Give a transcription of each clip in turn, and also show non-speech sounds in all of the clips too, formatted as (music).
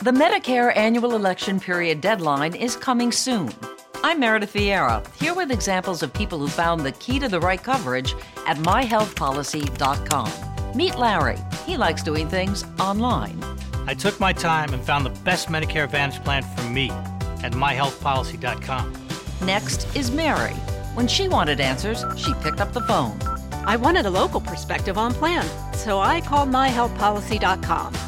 The Medicare annual election period deadline is coming soon. I'm Meredith Vieira, here with examples of people who found the key to the right coverage at myhealthpolicy.com. Meet Larry. He likes doing things online. I took my time and found the best Medicare Advantage plan for me at myhealthpolicy.com. Next is Mary. When she wanted answers, she picked up the phone. I wanted a local perspective on plan, so I called myhealthpolicy.com.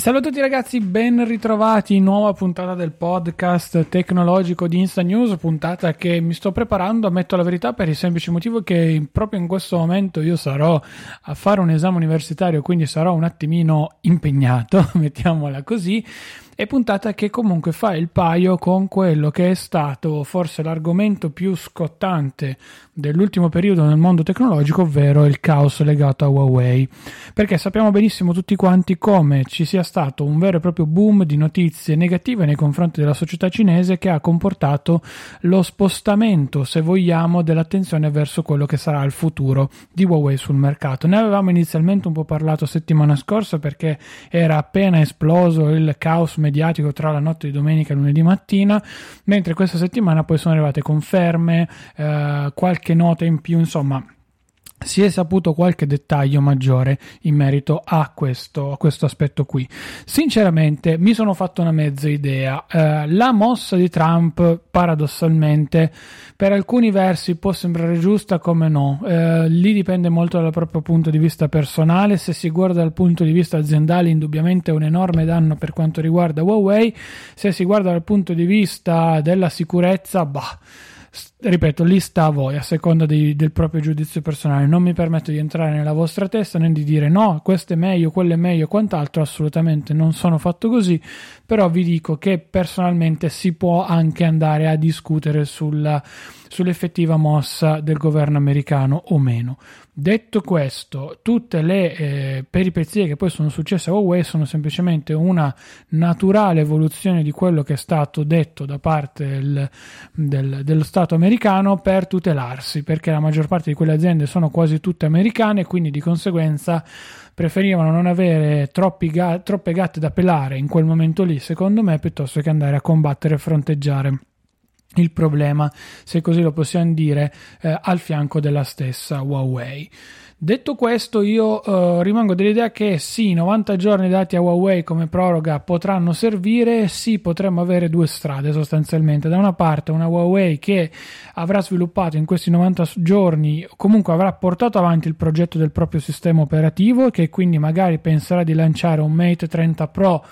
Salve a tutti ragazzi, ben ritrovati nuova puntata del podcast tecnologico di Insta News, puntata che mi sto preparando, ammetto la verità, per il semplice motivo che proprio in questo momento io sarò a fare un esame universitario, quindi sarò un attimino impegnato, (laughs) mettiamola così, e puntata che comunque fa il paio con quello che è stato forse l'argomento più scottante dell'ultimo periodo nel mondo tecnologico, ovvero il caos legato a Huawei. Perché sappiamo benissimo tutti quanti come ci sia stato un vero e proprio boom di notizie negative nei confronti della società cinese che ha comportato lo spostamento, se vogliamo, dell'attenzione verso quello che sarà il futuro di Huawei sul mercato. Ne avevamo inizialmente un po' parlato settimana scorsa perché era appena esploso il caos mediatico tra la notte di domenica e lunedì mattina, mentre questa settimana poi sono arrivate conferme, eh, qualche nota in più, insomma si è saputo qualche dettaglio maggiore in merito a questo, a questo aspetto qui. Sinceramente mi sono fatto una mezza idea. Eh, la mossa di Trump, paradossalmente, per alcuni versi può sembrare giusta come no. Eh, lì dipende molto dal proprio punto di vista personale. Se si guarda dal punto di vista aziendale, indubbiamente è un enorme danno per quanto riguarda Huawei. Se si guarda dal punto di vista della sicurezza, bah ripeto, lì sta a voi, a seconda di, del proprio giudizio personale. Non mi permetto di entrare nella vostra testa né di dire no, questo è meglio, quello è meglio, quant'altro. Assolutamente non sono fatto così. Però vi dico che personalmente si può anche andare a discutere sulla, sull'effettiva mossa del governo americano o meno. Detto questo, tutte le eh, peripezie che poi sono successe a Huawei sono semplicemente una naturale evoluzione di quello che è stato detto da parte del, del, dello Stato americano per tutelarsi, perché la maggior parte di quelle aziende sono quasi tutte americane quindi di conseguenza preferivano non avere ga- troppe gatte da pelare in quel momento lì, secondo me, piuttosto che andare a combattere e fronteggiare il problema, se così lo possiamo dire, eh, al fianco della stessa Huawei. Detto questo, io eh, rimango dell'idea che sì, 90 giorni dati a Huawei come proroga potranno servire, sì, potremmo avere due strade sostanzialmente. Da una parte una Huawei che avrà sviluppato in questi 90 giorni, comunque avrà portato avanti il progetto del proprio sistema operativo che quindi magari penserà di lanciare un Mate 30 Pro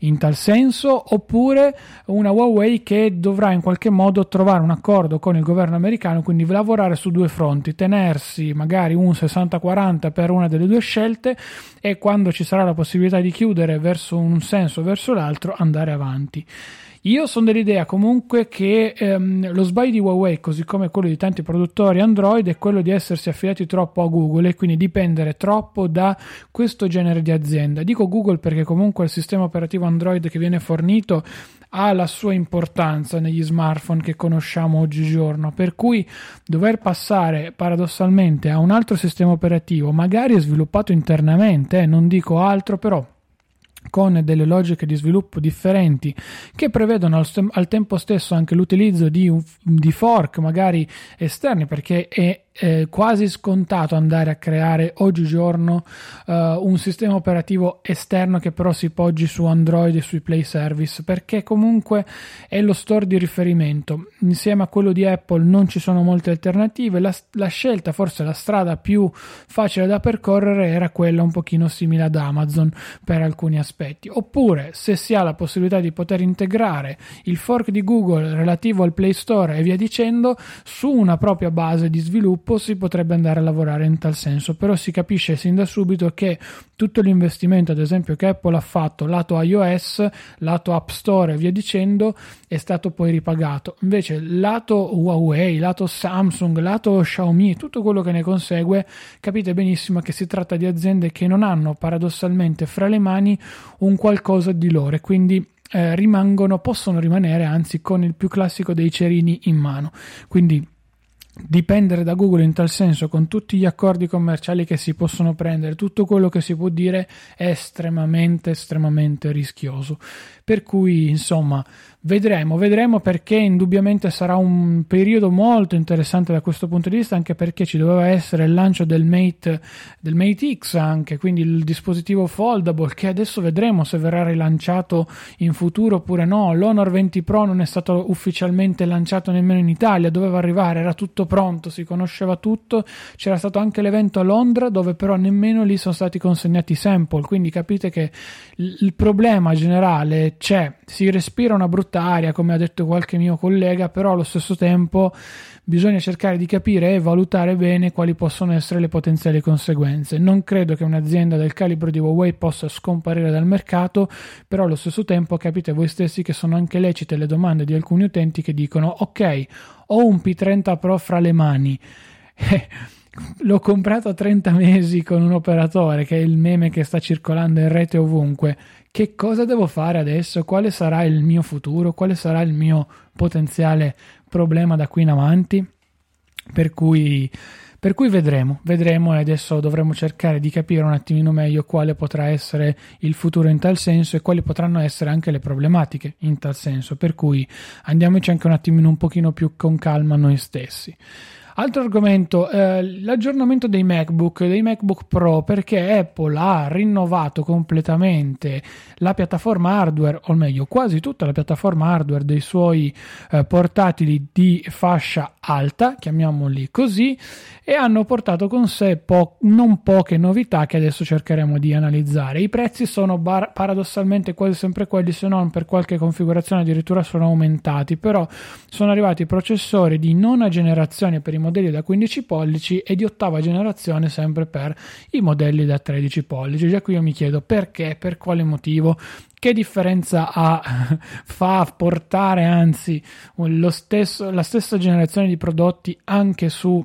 in tal senso, oppure una Huawei che dovrà in qualche modo trovare un accordo con il governo americano, quindi lavorare su due fronti, tenersi magari un 60-40 per una delle due scelte e quando ci sarà la possibilità di chiudere verso un senso o verso l'altro andare avanti. Io sono dell'idea comunque che ehm, lo sbaglio di Huawei, così come quello di tanti produttori Android, è quello di essersi affiliati troppo a Google e quindi dipendere troppo da questo genere di azienda. Dico Google perché comunque il sistema operativo Android che viene fornito ha la sua importanza negli smartphone che conosciamo oggigiorno, per cui dover passare paradossalmente a un altro sistema operativo, magari sviluppato internamente, eh, non dico altro, però con delle logiche di sviluppo differenti che prevedono al, al tempo stesso anche l'utilizzo di, un, di fork magari esterni perché è eh, quasi scontato andare a creare oggigiorno uh, un sistema operativo esterno che però si poggi su Android e sui Play Service perché comunque è lo store di riferimento. Insieme a quello di Apple non ci sono molte alternative la, la scelta forse la strada più facile da percorrere era quella un pochino simile ad Amazon per alcuni aspetti. Oppure se si ha la possibilità di poter integrare il fork di Google relativo al Play Store e via dicendo su una propria base di sviluppo sviluppo si potrebbe andare a lavorare in tal senso, però si capisce sin da subito che tutto l'investimento, ad esempio, che Apple ha fatto lato iOS, lato App Store e via dicendo, è stato poi ripagato. Invece, lato Huawei, lato Samsung, lato Xiaomi, tutto quello che ne consegue, capite benissimo che si tratta di aziende che non hanno paradossalmente fra le mani un qualcosa di loro quindi eh, rimangono, possono rimanere anzi con il più classico dei cerini in mano. Quindi dipendere da Google in tal senso con tutti gli accordi commerciali che si possono prendere, tutto quello che si può dire è estremamente estremamente rischioso. Per cui, insomma, Vedremo, vedremo perché indubbiamente sarà un periodo molto interessante da questo punto di vista, anche perché ci doveva essere il lancio del Mate, del Mate X anche, quindi il dispositivo foldable che adesso vedremo se verrà rilanciato in futuro oppure no. L'Honor 20 Pro non è stato ufficialmente lanciato nemmeno in Italia, doveva arrivare, era tutto pronto, si conosceva tutto, c'era stato anche l'evento a Londra dove però nemmeno lì sono stati consegnati i sample, quindi capite che il problema generale c'è, si respira una brutta aria, come ha detto qualche mio collega, però allo stesso tempo bisogna cercare di capire e valutare bene quali possono essere le potenziali conseguenze. Non credo che un'azienda del calibro di Huawei possa scomparire dal mercato, però allo stesso tempo capite voi stessi che sono anche lecite le domande di alcuni utenti che dicono ok, ho un P30 Pro fra le mani. (laughs) L'ho comprato a 30 mesi con un operatore, che è il meme che sta circolando in rete ovunque che cosa devo fare adesso, quale sarà il mio futuro, quale sarà il mio potenziale problema da qui in avanti. Per cui, per cui vedremo, vedremo e adesso dovremo cercare di capire un attimino meglio quale potrà essere il futuro in tal senso e quali potranno essere anche le problematiche in tal senso. Per cui andiamoci anche un attimino un pochino più con calma noi stessi. Altro argomento, eh, l'aggiornamento dei MacBook, dei MacBook Pro, perché Apple ha rinnovato completamente la piattaforma hardware, o meglio, quasi tutta la piattaforma hardware dei suoi eh, portatili di fascia alta, chiamiamoli così, e hanno portato con sé po- non poche novità che adesso cercheremo di analizzare. I prezzi sono bar- paradossalmente quasi sempre quelli, se non per qualche configurazione addirittura sono aumentati, però sono arrivati processori di nona generazione per i modelli da 15 pollici e di ottava generazione sempre per i modelli da 13 pollici. Già qui io mi chiedo perché, per quale motivo, che differenza ha, (laughs) fa portare anzi stesso, la stessa generazione di prodotti anche su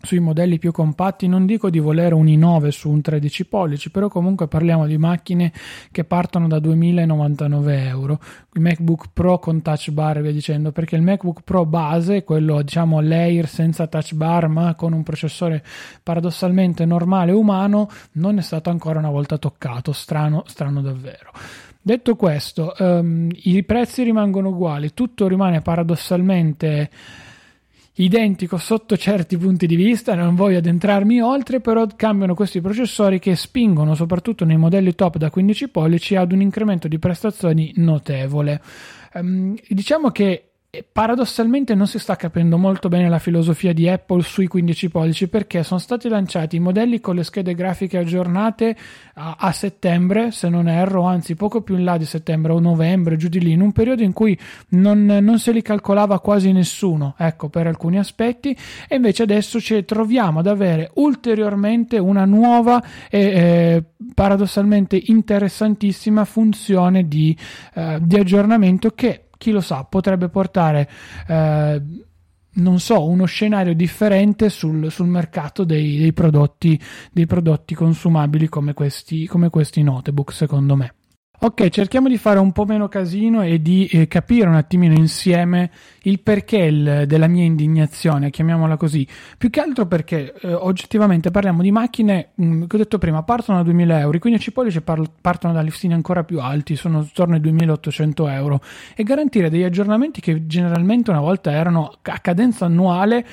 sui modelli più compatti non dico di volere un i9 su un 13 pollici però comunque parliamo di macchine che partono da 2099 euro. Il MacBook Pro con touch bar e via dicendo perché il MacBook Pro base quello diciamo layer senza touch bar ma con un processore paradossalmente normale umano non è stato ancora una volta toccato. Strano strano davvero. Detto questo, um, i prezzi rimangono uguali, tutto rimane paradossalmente identico sotto certi punti di vista, non voglio addentrarmi oltre, però cambiano questi processori che spingono soprattutto nei modelli top da 15 pollici ad un incremento di prestazioni notevole. Um, diciamo che paradossalmente non si sta capendo molto bene la filosofia di Apple sui 15 pollici perché sono stati lanciati i modelli con le schede grafiche aggiornate a, a, settembre, se non erro, anzi poco più in là di settembre o novembre, giù di lì, in un periodo in cui non, non se li calcolava quasi nessuno, ecco, per alcuni aspetti, e invece adesso ci troviamo ad avere ulteriormente una nuova e eh, paradossalmente interessantissima funzione di, eh, di aggiornamento che chi lo sa, potrebbe portare, eh, non so, uno scenario differente sul, sul mercato dei, dei, prodotti, dei, prodotti, consumabili come questi, come questi notebook, secondo me. Ok, cerchiamo di fare un po' meno casino e di eh, capire un attimino insieme il perché il, della mia indignazione, chiamiamola così. Più che altro perché eh, oggettivamente parliamo di macchine mh, mm, che ho detto prima, partono da 2000 euro, i 15 pollici par- partono da listini ancora più alti, sono attorno ai 2800 euro e garantire degli aggiornamenti che generalmente una volta erano a cadenza annuale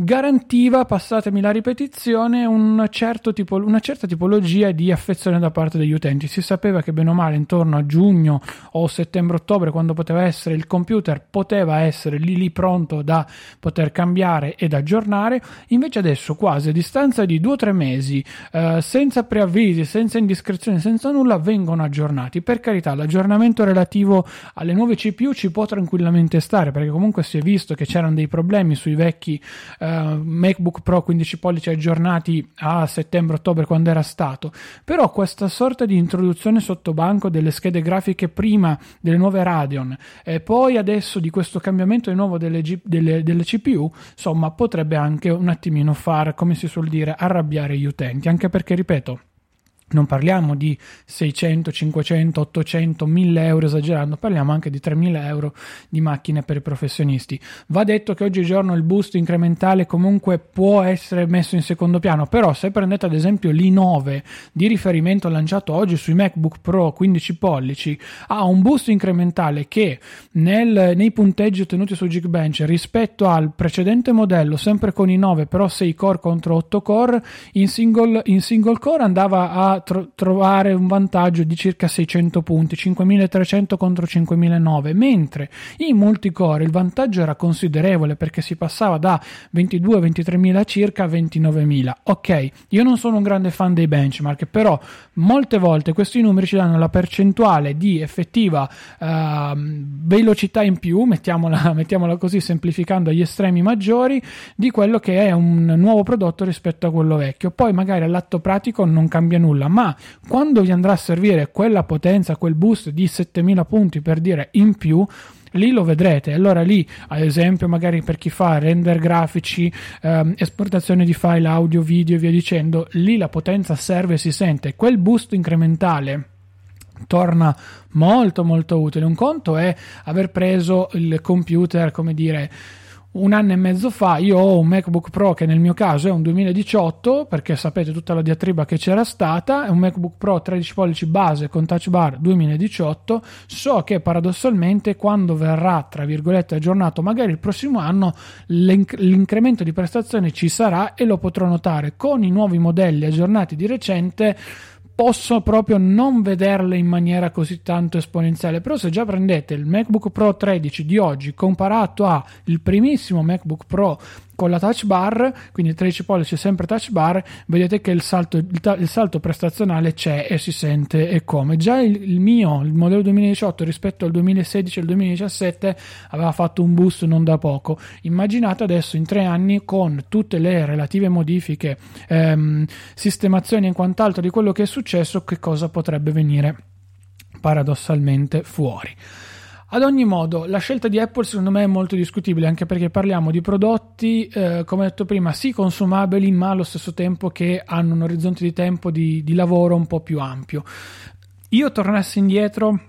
garantiva, passatemi la ripetizione, un certo tipo, una certa tipologia di affezione da parte degli utenti. Si sapeva che bene o male intorno a giugno o settembre-ottobre, quando poteva essere il computer, poteva essere lì lì pronto da poter cambiare ed aggiornare. Invece adesso, quasi a distanza di due o tre mesi, eh, senza preavvisi, senza indiscrezioni, senza nulla, vengono aggiornati. Per carità, l'aggiornamento relativo alle nuove CPU ci può tranquillamente stare, perché comunque si è visto che c'erano dei problemi sui vecchi eh, uh, MacBook Pro 15 pollici aggiornati a settembre-ottobre quando era stato, però questa sorta di introduzione sotto banco delle schede grafiche prima delle nuove Radeon e poi adesso di questo cambiamento di nuovo delle, G- delle, delle CPU, insomma potrebbe anche un attimino far, come si suol dire, arrabbiare gli utenti, anche perché, ripeto, non parliamo di 600, 500, 800, 1000 euro esagerando, parliamo anche di 3000 euro di macchine per i professionisti. Va detto che oggigiorno il boost incrementale comunque può essere messo in secondo piano, però se prendete ad esempio l'i9 di riferimento lanciato oggi sui MacBook Pro 15 pollici, ha un boost incrementale che nel, nei punteggi ottenuti su Geekbench rispetto al precedente modello, sempre con i 9 però 6 core contro 8 core, in single, in single core andava a tro- trovare un vantaggio di circa 600 punti, 5300 contro 5009, mentre in multicore il vantaggio era considerevole perché si passava da 22-23.000 circa a 29.000. Ok, io non sono un grande fan dei benchmark, però molte volte questi numeri ci danno la percentuale di effettiva uh, velocità in più, mettiamola, (laughs) mettiamola così semplificando agli estremi maggiori, di quello che è un nuovo prodotto rispetto a quello vecchio. Poi magari all'atto pratico non cambia nulla, ma quando vi andrà a servire quella potenza, quel boost di 7000 punti per dire in più, lì lo vedrete. Allora lì, ad esempio, magari per chi fa render grafici, ehm, esportazione di file audio, video e via dicendo, lì la potenza serve e si sente. Quel boost incrementale torna molto molto utile. Un conto è aver preso il computer, come dire, un anno e mezzo fa io ho un MacBook Pro che nel mio caso è un 2018 perché sapete tutta la diatriba che c'era stata è un MacBook Pro 13 pollici base con touch bar 2018 so che paradossalmente quando verrà tra virgolette aggiornato magari il prossimo anno l'inc- l'incremento di prestazioni ci sarà e lo potrò notare. Con i nuovi modelli aggiornati di recente posso proprio non vederle in maniera così tanto esponenziale. Però se già prendete il MacBook Pro 13 di oggi comparato al primissimo MacBook Pro con la touch bar, quindi 13 pollici sempre touch bar, vedete che il salto, il, ta- il salto prestazionale c'è e si sente e come. Già il, il, mio, il modello 2018 rispetto al 2016 e al 2017 aveva fatto un boost non da poco. Immaginate adesso in tre anni con tutte le relative modifiche, ehm, sistemazioni e quant'altro di quello che è successo, che cosa potrebbe venire paradossalmente fuori. Ad ogni modo, la scelta di Apple secondo me è molto discutibile, anche perché parliamo di prodotti, eh, come detto prima, sì consumabili, ma allo stesso tempo che hanno un orizzonte di tempo di, di lavoro un po' più ampio. Io tornassi indietro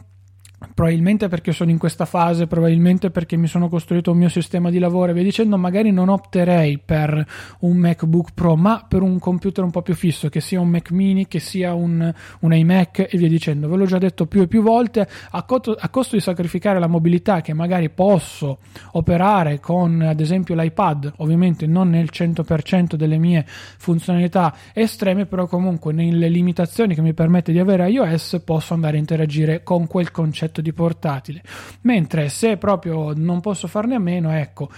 probabilmente perché sono in questa fase, probabilmente perché mi sono costruito un mio sistema di lavoro e via dicendo, magari non opterei per un MacBook Pro, ma per un computer un po' più fisso, che sia un Mac mini, che sia un, un iMac e via dicendo. Ve l'ho già detto più e più volte, a, costo, a costo di sacrificare la mobilità che magari posso operare con ad esempio l'iPad, ovviamente non nel 100% delle mie funzionalità estreme, però comunque nelle limitazioni che mi permette di avere iOS posso andare a interagire con quel concetto concetto di portatile. Mentre se proprio non posso farne a meno, ecco,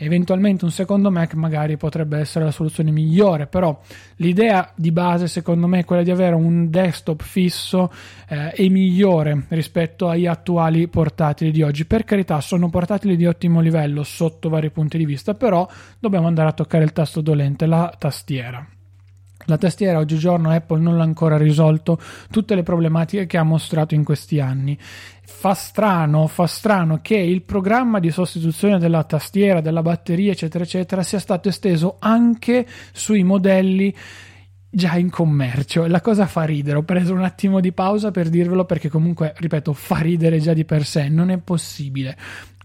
eventualmente un secondo Mac magari potrebbe essere la soluzione migliore, però l'idea di base secondo me è quella di avere un desktop fisso eh, e migliore rispetto agli attuali portatili di oggi. Per carità, sono portatili di ottimo livello sotto vari punti di vista, però dobbiamo andare a toccare il tasto dolente, la tastiera. La tastiera oggigiorno Apple non l'ha ancora risolto tutte le problematiche che ha mostrato in questi anni. Fa strano, fa strano che il programma di sostituzione della tastiera, della batteria, eccetera, eccetera, sia stato esteso anche sui modelli già in commercio. La cosa fa ridere. Ho preso un attimo di pausa per dirvelo perché comunque, ripeto, fa ridere già di per sé. Non è possibile.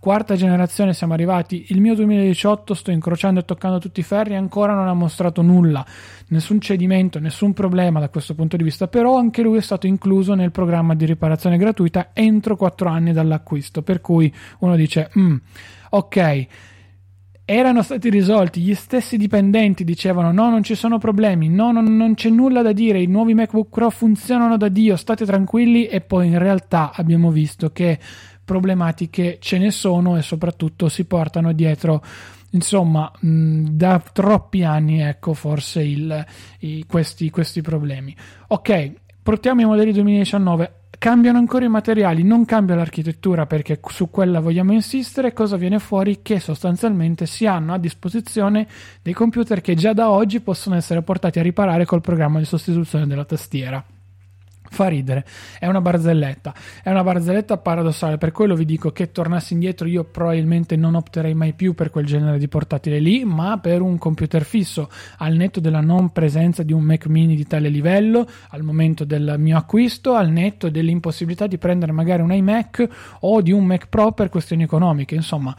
Quarta generazione siamo arrivati. Il mio 2018 sto incrociando e toccando tutti i ferri. Ancora non ha mostrato nulla. Nessun cedimento, nessun problema da questo punto di vista. Però anche lui è stato incluso nel programma di riparazione gratuita entro 4 anni dall'acquisto. Per cui uno dice: mm, Ok erano stati risolti, gli stessi dipendenti dicevano no, non ci sono problemi, no, non, non, c'è nulla da dire, i nuovi MacBook Pro funzionano da Dio, state tranquilli e poi in realtà abbiamo visto che problematiche ce ne sono e soprattutto si portano dietro. Insomma mh, da troppi anni ecco forse il, i, questi, questi problemi. Ok portiamo i modelli 2019 cambiano ancora i materiali, non cambia l'architettura perché su quella vogliamo insistere, cosa viene fuori? Che sostanzialmente si hanno a disposizione dei computer che già da oggi possono essere portati a riparare col programma di sostituzione della tastiera fa ridere, è una barzelletta, è una barzelletta paradossale, per quello vi dico che tornassi indietro io probabilmente non opterei mai più per quel genere di portatile lì, ma per un computer fisso, al netto della non presenza di un Mac mini di tale livello, al momento del mio acquisto, al netto dell'impossibilità di prendere magari un iMac o di un Mac Pro per questioni economiche, insomma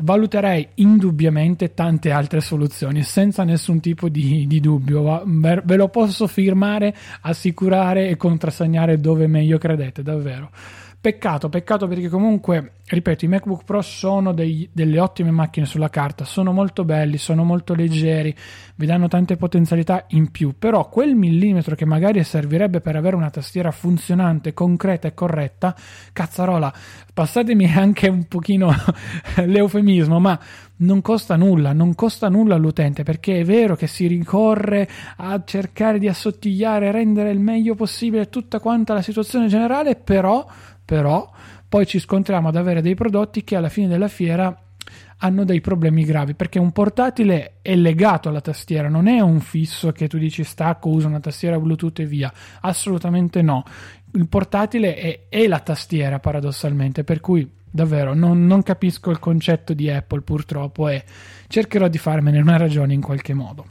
valuterei indubbiamente tante altre soluzioni senza nessun tipo di, di dubbio. Ve lo posso firmare assicurare e contrassegnare dove meglio credete davvero Peccato, peccato perché comunque, ripeto, i MacBook Pro sono dei, delle ottime macchine sulla carta, sono molto belli, sono molto leggeri, vi danno tante potenzialità in più, però quel millimetro che magari servirebbe per avere una tastiera funzionante, concreta e corretta, cazzarola, passatemi (laughs) anche un pochino (laughs) l'eufemismo, ma non costa nulla, non costa nulla all'utente perché è vero che si ricorre a cercare di assottigliare, rendere il meglio possibile tutta quanta la situazione generale, però però poi ci scontriamo ad avere dei prodotti che alla fine della fiera hanno dei problemi gravi perché un portatile è legato alla tastiera, non è un fisso che tu dici stacco, uso una tastiera Bluetooth e via. Assolutamente no. Il portatile è, è la tastiera paradossalmente, per cui davvero non, non, capisco il concetto di Apple purtroppo e cercherò di farmene una ragione in qualche modo.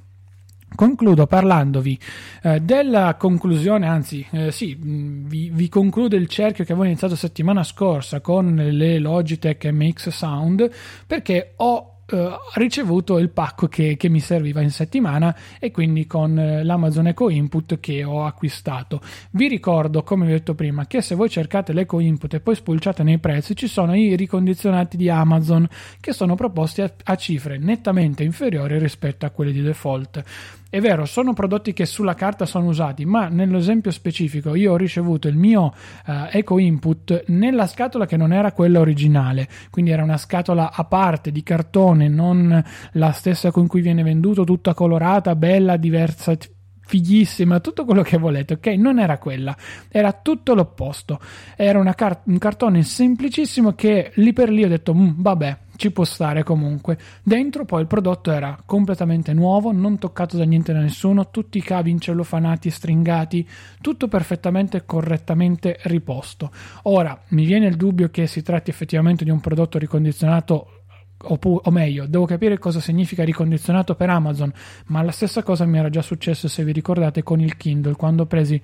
Concludo parlandovi eh, della conclusione, anzi, eh, sì, mm, vi, vi, concludo il cerchio che avevo iniziato settimana scorsa con le Logitech MX Sound perché ho Uh, ricevuto il pacco che, che, mi serviva in settimana e quindi con uh, l'Amazon Eco Input che ho acquistato. Vi ricordo, come vi ho detto prima, che se voi cercate l'Eco Input e poi spulciate nei prezzi ci sono i ricondizionati di Amazon che sono proposti a, a cifre nettamente inferiori rispetto a quelli di default. È vero, sono prodotti che sulla carta sono usati, ma nell'esempio specifico io ho ricevuto il mio uh, Eco Input nella scatola che non era quella originale, quindi era una scatola a parte di cartone, non la stessa con cui viene venduto, tutta colorata, bella, diversa, fighissima, tutto quello che volete, ok? Non era quella, era tutto l'opposto. Era car- un cartone semplicissimo che lì per lì ho detto, mm, vabbè, ci può stare comunque. Dentro poi il prodotto era completamente nuovo, non toccato da niente da nessuno, tutti i cavi incellofanati, stringati, tutto perfettamente e correttamente riposto. Ora, mi viene il dubbio che si tratti effettivamente di un prodotto ricondizionato o, o, meglio, devo capire cosa significa ricondizionato per Amazon, ma la stessa cosa mi era già successo se vi ricordate con il Kindle quando presi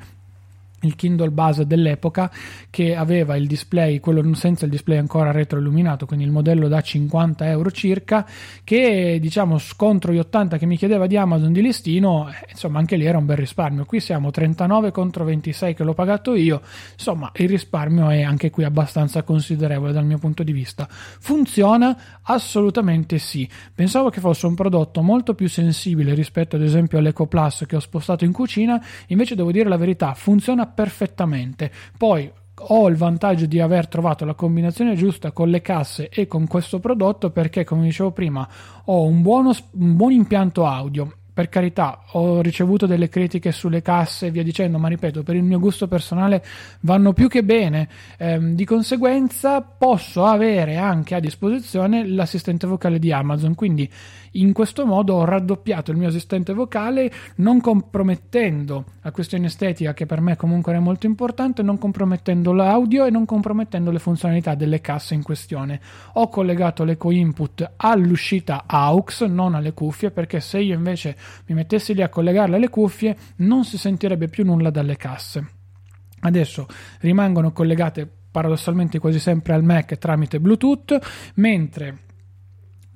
il Kindle base dell'epoca che aveva il display, quello senza il display ancora retroilluminato, quindi il modello da 50 euro circa, che diciamo scontro gli 80 che mi chiedeva di Amazon di listino, eh, insomma anche lì era un bel risparmio. Qui siamo 39 contro 26 che l'ho pagato io, insomma il risparmio è anche qui abbastanza considerevole dal mio punto di vista. Funziona? Assolutamente sì. Pensavo che fosse un prodotto molto più sensibile rispetto ad esempio all'Eco Plus che ho spostato in cucina, invece devo dire la verità, funziona perfettamente. Poi ho il vantaggio di aver trovato la combinazione giusta con le casse e con questo prodotto perché, come dicevo prima, ho un, buono, un buon impianto audio per carità, ho ricevuto delle critiche sulle casse e via dicendo, ma ripeto, per il mio gusto personale vanno più che bene. Eh, di conseguenza posso avere anche a disposizione l'assistente vocale di Amazon, quindi in questo modo ho raddoppiato il mio assistente vocale non compromettendo la questione estetica che per me comunque era molto importante, non compromettendo l'audio e non compromettendo le funzionalità delle casse in questione. Ho collegato l'eco input all'uscita AUX, non alle cuffie, perché se io invece mi mettessi lì a collegarle alle cuffie, non si sentirebbe più nulla dalle casse. Adesso rimangono collegate paradossalmente quasi sempre al Mac tramite Bluetooth, mentre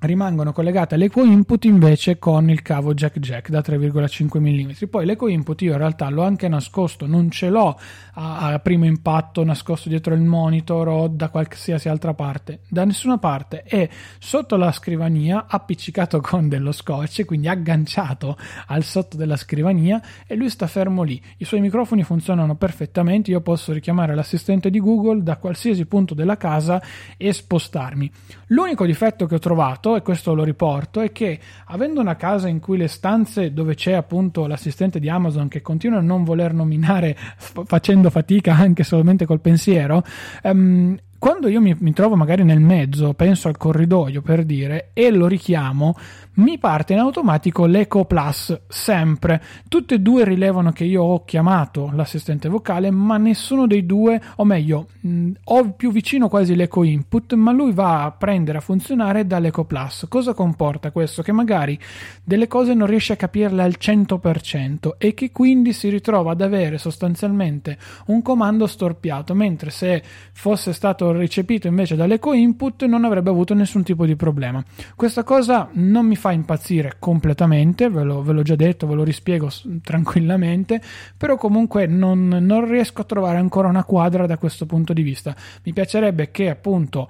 rimangono collegate all'eco input invece con il cavo jack jack da 3,5 mm poi l'eco input io in realtà l'ho anche nascosto non ce l'ho a, a, primo impatto nascosto dietro il monitor o da qualsiasi altra parte. Da nessuna parte. È sotto la scrivania appiccicato (laughs) con dello scotch quindi agganciato al sotto della scrivania e lui sta fermo lì. I suoi microfoni funzionano perfettamente. Io posso richiamare l'assistente di Google da qualsiasi punto della casa e spostarmi. L'unico difetto che ho trovato notato, e questo lo riporto, è che avendo una casa in cui le stanze dove c'è appunto l'assistente di Amazon che continua a non voler nominare facendo fatica anche solamente col pensiero, um, quando io mi, mi, trovo magari nel mezzo, penso al corridoio per dire, e lo richiamo, mi parte in automatico l'Eco Plus sempre. Tutte e due rilevano che io ho chiamato l'assistente vocale, ma nessuno dei due, o meglio, mh, ho più vicino quasi l'Eco Input, ma lui va a prendere a funzionare dall'Eco Plus. Cosa comporta questo? Che magari delle cose non riesce a capirle al 100% e che quindi si ritrova ad avere sostanzialmente un comando storpiato, mentre se fosse stato recepito invece dall'eco input non avrebbe avuto nessun tipo di problema. Questa cosa non mi fa impazzire completamente, ve, lo, ve l'ho già detto, ve lo rispiego tranquillamente, però comunque non, non riesco a trovare ancora una quadra da questo punto di vista. Mi piacerebbe che appunto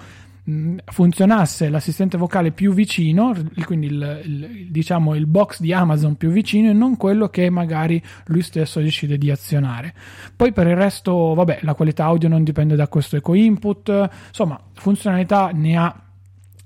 funzionasse l'assistente vocale più vicino, quindi il, il, diciamo il box di Amazon più vicino e non quello che magari lui stesso decide di azionare. Poi per il resto, vabbè, la qualità audio non dipende da questo eco input, insomma, funzionalità ne ha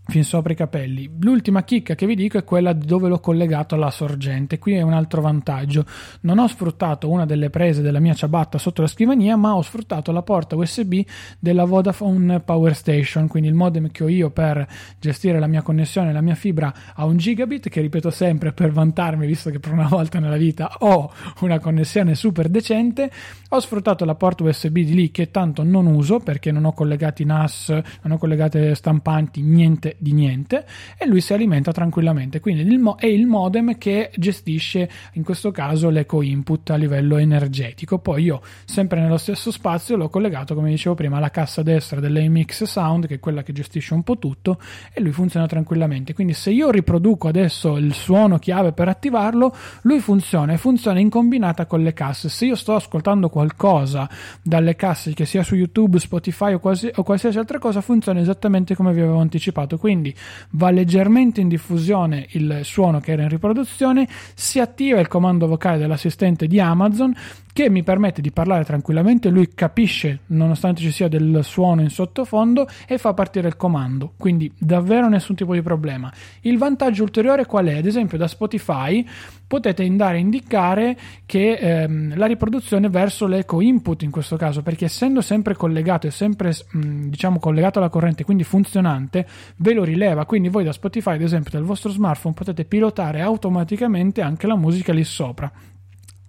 fin sopra i capelli. L'ultima chicca che vi dico è quella dove l'ho collegato alla sorgente. Qui è un altro vantaggio. Non ho sfruttato una delle prese della mia ciabatta sotto la scrivania, ma ho sfruttato la porta USB della Vodafone Power Station, quindi il modem che ho io per gestire la mia connessione, la mia fibra a un gigabit, che ripeto sempre per vantarmi, visto che per una volta nella vita ho una connessione super decente. Ho sfruttato la porta USB di lì che tanto non uso perché non ho collegati NAS, non ho collegate stampanti, niente di niente e lui si alimenta tranquillamente. Quindi il mo- è il modem che gestisce in questo caso l'eco input a livello energetico. Poi io, sempre nello stesso spazio, l'ho collegato, come dicevo prima, alla cassa destra dell'AMX Sound, che è quella che gestisce un po' tutto, e lui funziona tranquillamente. Quindi se io riproduco adesso il suono chiave per attivarlo, lui funziona e funziona in combinata con le casse. Se io sto ascoltando qualcosa dalle casse, che sia su YouTube, Spotify o, quasi, o qualsiasi altra cosa, funziona esattamente come vi avevo anticipato quindi va leggermente in diffusione il suono che era in riproduzione, si attiva il comando vocale dell'assistente di Amazon che mi permette di parlare tranquillamente, lui capisce nonostante ci sia del suono in sottofondo e fa partire il comando, quindi davvero nessun tipo di problema. Il vantaggio ulteriore qual è? Ad esempio da Spotify potete andare a indicare che ehm, la riproduzione verso l'eco input in questo caso, perché essendo sempre collegato e sempre mh, diciamo collegato alla corrente, quindi funzionante, ve lo rileva, quindi voi da Spotify ad esempio dal vostro smartphone potete pilotare automaticamente anche la musica lì sopra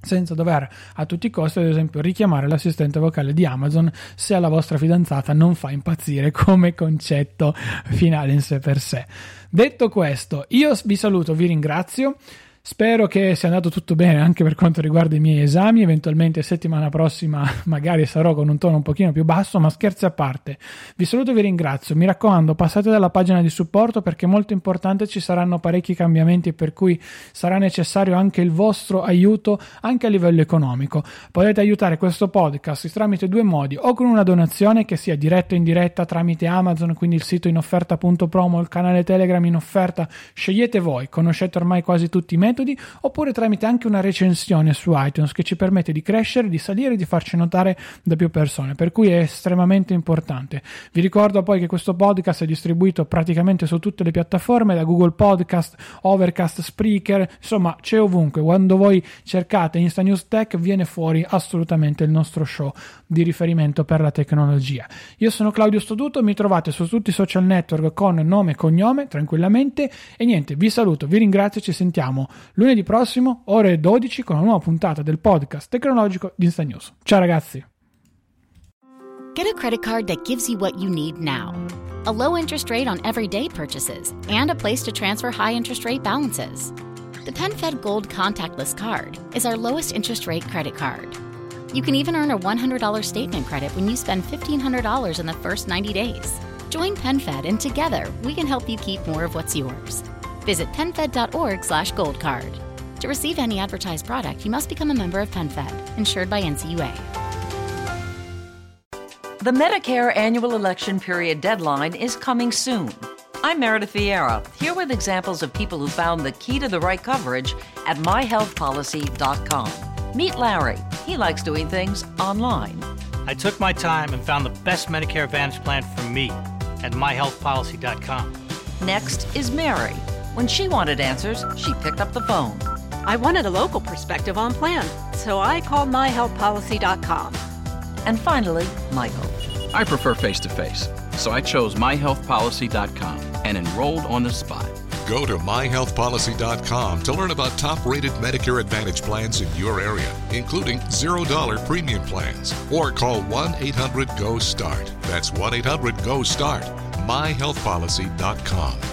senza dover a tutti i costi, ad esempio, richiamare l'assistente vocale di Amazon se alla vostra fidanzata non fa impazzire come concetto finale in sé per sé. Detto questo, io vi saluto, vi ringrazio. Spero che sia andato tutto bene anche per quanto riguarda i miei esami, eventualmente settimana prossima (laughs) magari sarò con un tono un pochino più basso, ma scherzi a parte. Vi saluto e vi ringrazio. Mi raccomando, passate dalla pagina di supporto perché è molto importante, ci saranno parecchi cambiamenti per cui sarà necessario anche il vostro aiuto anche a livello economico. Potete aiutare questo podcast tramite due modi, o con una donazione che sia diretta o indiretta tramite Amazon, quindi il sito in offerta.promo, il canale Telegram in offerta, scegliete voi, conoscete ormai quasi tutti i metodi metodi, oppure tramite anche una recensione su iTunes che ci permette di crescere, di salire e di farci notare da più persone, per cui è estremamente importante. Vi ricordo poi che questo podcast è distribuito praticamente su tutte le piattaforme, da Google Podcast, Overcast, Spreaker, insomma c'è ovunque. Quando voi cercate Insta News Tech viene fuori assolutamente il nostro show di riferimento per la tecnologia. Io sono Claudio Stoduto, mi trovate su tutti i social network con nome e cognome tranquillamente e niente, vi saluto, vi ringrazio ci sentiamo lunedì prossimo, ore 12, con una nuova puntata del podcast tecnologico di Insta Ciao ragazzi! Get a credit card that gives you what you need now. A low interest rate on everyday purchases and a place to transfer high interest rate balances. The PenFed Gold Contactless Card is our lowest interest rate credit card. You can even earn a $100 statement credit when you spend $1,500 in the first 90 days. Join PenFed and together we can help you keep more of what's yours. Visit PenFed.org slash goldcard. To receive any advertised product, you must become a member of PenFed, insured by NCUA. The Medicare annual election period deadline is coming soon. I'm Meredith Vieira, here with examples of people who found the key to the right coverage at myhealthpolicy.com. Meet Larry. He likes doing things online. I took my time and found the best Medicare Advantage plan for me at myhealthpolicy.com. Next is Mary. When she wanted answers, she picked up the phone. I wanted a local perspective on plan, so I called myhealthpolicy.com. And finally, Michael. I prefer face to face, so I chose myhealthpolicy.com and enrolled on the spot. Go to myhealthpolicy.com to learn about top rated Medicare Advantage plans in your area, including $0 premium plans. Or call 1 800 GO START. That's 1 800 GO START. myhealthpolicy.com.